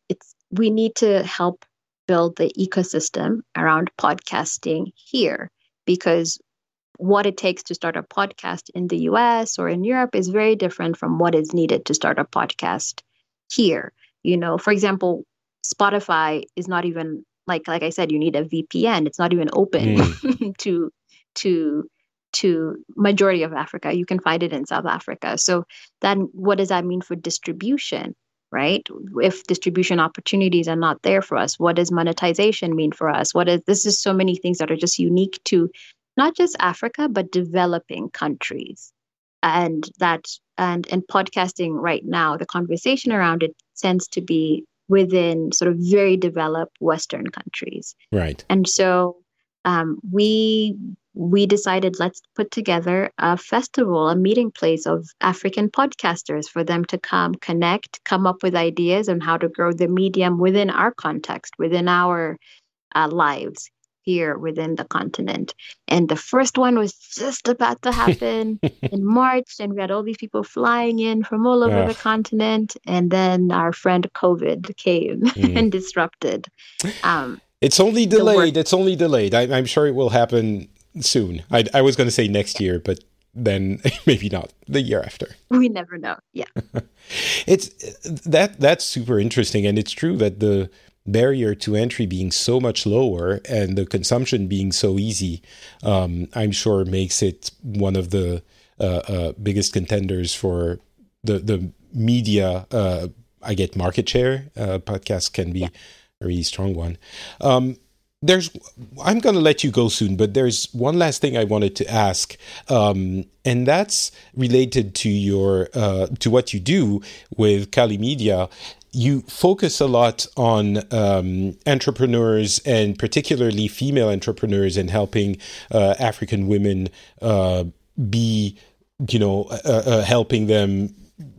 Speaker 2: it's we need to help build the ecosystem around podcasting here because what it takes to start a podcast in the US or in Europe is very different from what is needed to start a podcast here. You know, for example, Spotify is not even like like I said, you need a VPN. It's not even open mm. *laughs* to to to majority of Africa. You can find it in South Africa. So then what does that mean for distribution? Right? If distribution opportunities are not there for us, what does monetization mean for us? What is this is so many things that are just unique to not just Africa, but developing countries. And that and and podcasting right now, the conversation around it tends to be within sort of very developed Western countries.
Speaker 1: Right.
Speaker 2: And so um, we we decided let's put together a festival, a meeting place of African podcasters for them to come connect, come up with ideas on how to grow the medium within our context, within our uh, lives here within the continent. And the first one was just about to *laughs* happen in March, and we had all these people flying in from all over the continent. And then our friend COVID came *laughs* mm. and disrupted.
Speaker 1: Um, it's only delayed. It's only delayed. I, am sure it will happen soon. I, I was going to say next year, but then *laughs* maybe not the year after. *laughs*
Speaker 2: We never know. Yeah. *laughs*
Speaker 1: it's that that's super interesting and it's true that the barrier to entry being so much lower and the consumption being so easy um, I'm sure makes it one of the uh, uh, biggest contenders for the the media uh, I get market share uh, podcasts can be yeah. a really strong one. Um, there's i'm going to let you go soon but there's one last thing i wanted to ask um, and that's related to your uh, to what you do with kali media you focus a lot on um, entrepreneurs and particularly female entrepreneurs and helping uh, african women uh, be you know uh, uh, helping them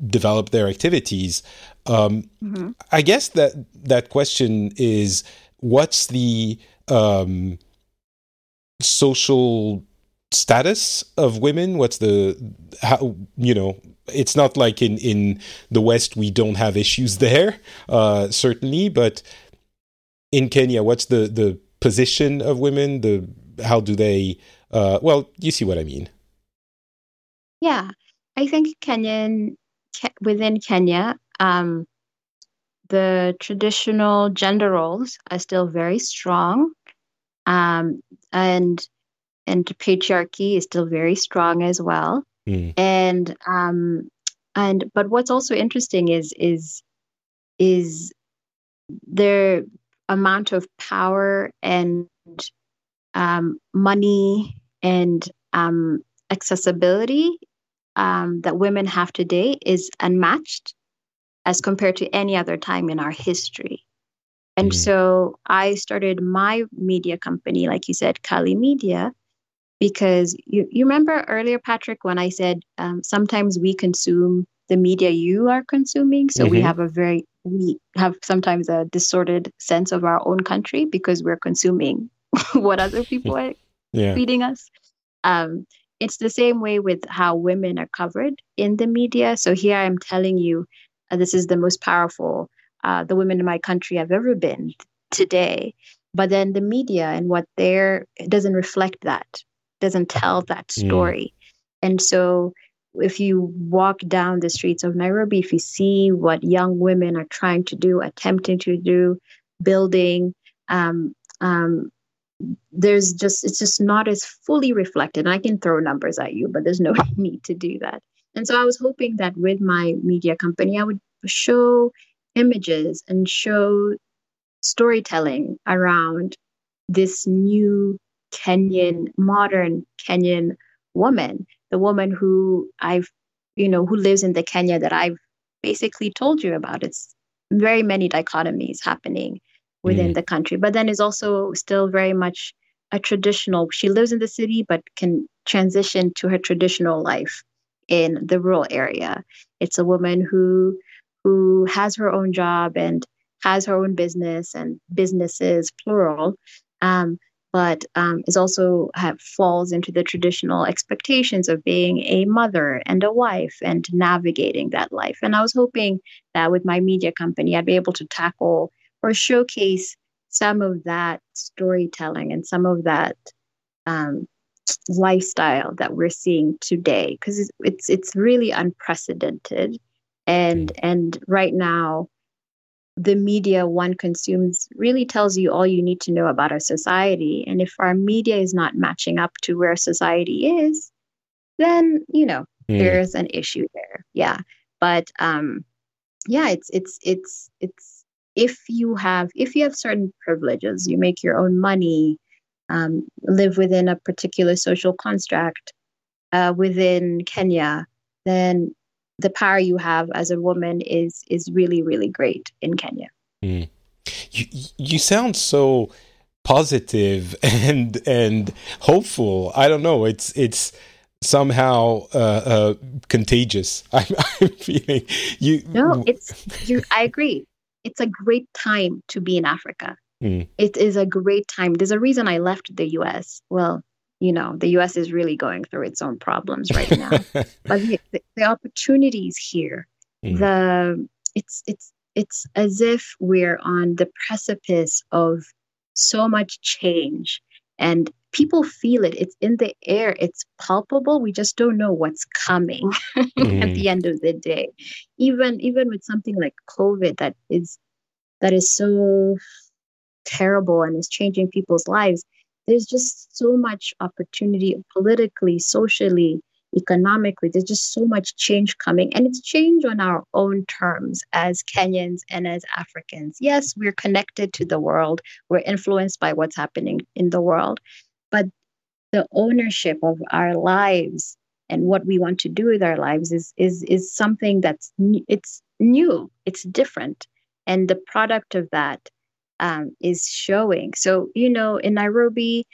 Speaker 1: develop their activities um, mm-hmm. i guess that that question is what's the um, social status of women? What's the how you know? It's not like in in the West we don't have issues *laughs* there, uh, certainly, but in Kenya, what's the the position of women? The how do they? Uh, well, you see what I mean.
Speaker 2: Yeah, I think Kenyan within Kenya, um, the traditional gender roles are still very strong, um, and and patriarchy is still very strong as well. Mm. And um, and but what's also interesting is is is their amount of power and um, money and um, accessibility um, that women have today is unmatched as compared to any other time in our history. And mm. so I started my media company, like you said, Kali Media, because you, you remember earlier, Patrick, when I said um, sometimes we consume the media you are consuming. So mm-hmm. we have a very, we have sometimes a distorted sense of our own country because we're consuming *laughs* what other *laughs* people are yeah. feeding us. Um, it's the same way with how women are covered in the media. So here I'm telling you, uh, this is the most powerful uh, the women in my country have ever been today. But then the media and what they're doesn't reflect that, doesn't tell that mm. story. Mm. And so if you walk down the streets of Nairobi, if you see what young women are trying to do, attempting to do, building, um, um, there's just it's just not as fully reflected. And I can throw numbers at you, but there's no *laughs* need to do that. And so I was hoping that with my media company, I would show images and show storytelling around this new Kenyan, modern Kenyan woman, the woman who I've, you know, who lives in the Kenya that I've basically told you about. It's very many dichotomies happening within mm. the country, but then is also still very much a traditional. She lives in the city, but can transition to her traditional life in the rural area. It's a woman who who has her own job and has her own business and businesses plural um, but um, is also have, falls into the traditional expectations of being a mother and a wife and navigating that life and i was hoping that with my media company i'd be able to tackle or showcase some of that storytelling and some of that um, lifestyle that we're seeing today because it's, it's, it's really unprecedented. And and right now the media one consumes really tells you all you need to know about our society. And if our media is not matching up to where society is then you know mm. there's an issue there. Yeah. But um yeah it's it's it's it's if you have if you have certain privileges you make your own money um, live within a particular social construct uh, within kenya then the power you have as a woman is is really really great in kenya mm.
Speaker 1: you, you sound so positive *laughs* and and hopeful i don't know it's it's somehow uh, uh, contagious. *laughs* I'm, I'm, feeling you.
Speaker 2: No, it's you. I agree it's a great time to be in Africa. Mm. It is a great time. There's a reason I left the US. Well, you know, the US is really going through its own problems right now. *laughs* but the, the, opportunities here, mm. the it's it's it's as if we're on the precipice of so much change and people feel it it's in the air it's palpable we just don't know what's coming mm. *laughs* at the end of the day even even with something like covid that is that is so terrible and is changing people's lives there's just so much opportunity politically socially economically. There's just so much change coming and it's change on our own terms as kenyans and as africans. Yes we're connected to the world. We're influenced by what's happening in the world. But the ownership of our lives and what we want to do with our lives is is is something that's it's new it's different. And the product of that um, is showing so you know in nairobi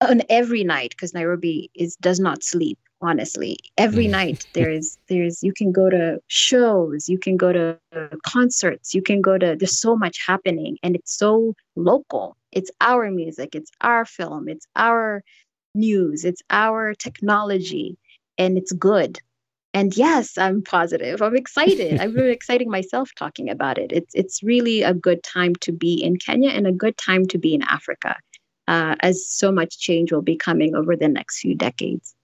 Speaker 2: on every night because nairobi is does not sleep honestly every mm. night there's there's you can go to shows you can go to concerts you can go to there's so much happening and it's so local it's our music, it's our film, it's our news, it's our technology, and it's good. And yes, I'm positive. I'm excited. I'm really exciting myself talking about it. It's it's really a good time to be in Kenya and a good time to be in Africa, uh, as so much change will be coming over the next few decades.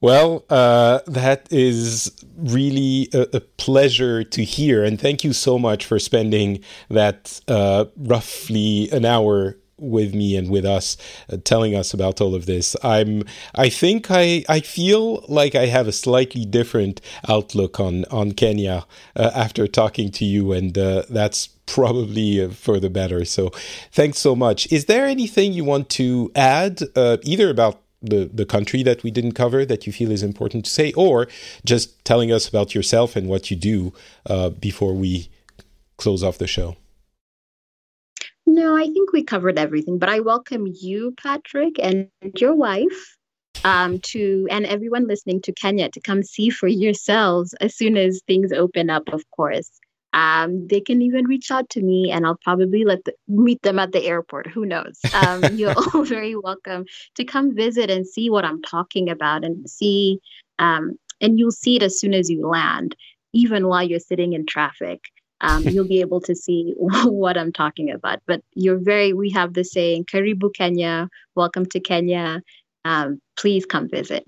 Speaker 1: Well, uh, that is really a, a, pleasure to hear. And thank you so much for spending that uh, roughly an hour with me and with us uh, telling us about all of this. I'm i think i i feel like i have a slightly different outlook on on kenya uh, after talking to you and uh, that's probably uh, for the better. So thanks so much. Is there anything you want to add uh, either about the, the country that we didn't cover that you feel is important to say, or just telling us about yourself and what you do uh, before we close off the show?
Speaker 2: No, I think we covered everything, but I welcome you, Patrick, and your wife um, to and everyone listening to Kenya to come see for yourselves as soon as things open up, of course. Um, they can even reach out to me and I'll probably let the, meet them at the airport. Who knows? Um, *laughs* you're all very welcome to come visit and see what I'm talking about and see, um, and you'll see it as soon as you land, even while you're sitting in traffic. Um, *laughs* you'll be able to see *laughs* what I'm talking about. But you're very, we have the saying, Karibu Kenya, welcome to Kenya. Um, please come visit.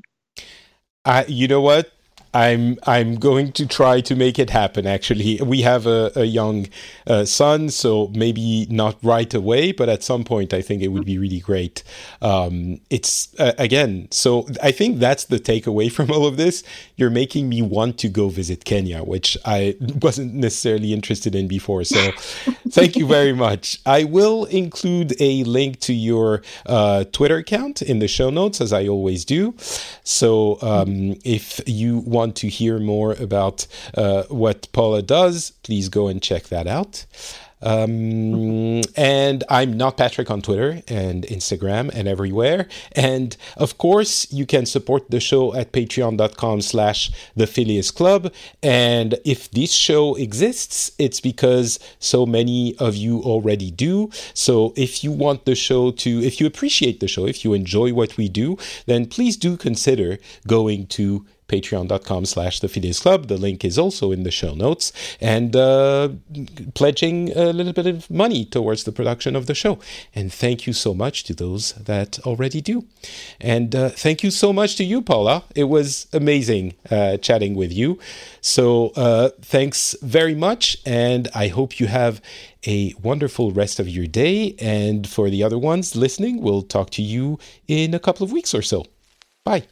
Speaker 1: Uh, you know what? I'm I'm going to try to make it happen. Actually, we have a, a young uh, son, so maybe not right away, but at some point, I think it would be really great. Um, it's uh, again, so I think that's the takeaway *laughs* from all of this. You're making me want to go visit Kenya, which I *laughs* wasn't necessarily interested in before. So, *laughs* thank you very much. I will include a link to your uh, Twitter account in the show notes, as I always do. So, um, if you want want to hear more about uh, what Paula does, please go and check that out. Um, and I'm not Patrick on Twitter and Instagram and everywhere. And of course, you can support the show at patreon.com slash the Phileas Club. And if this show exists, it's because so many of you already do. So if you want the show to, if you appreciate the show, if you enjoy what we do, then please do consider going to patreon.com slash the Phileas Club. The link is also in the show notes and uh, pledging a little bit of money towards the production of the show. And thank you so much to those that already do. And uh, thank you so much to you, Paula. It was amazing uh, chatting with you. So uh, thanks very much. And I hope you have a wonderful rest of your day. And for the other ones listening, we'll talk to you in a couple of weeks or so. Bye.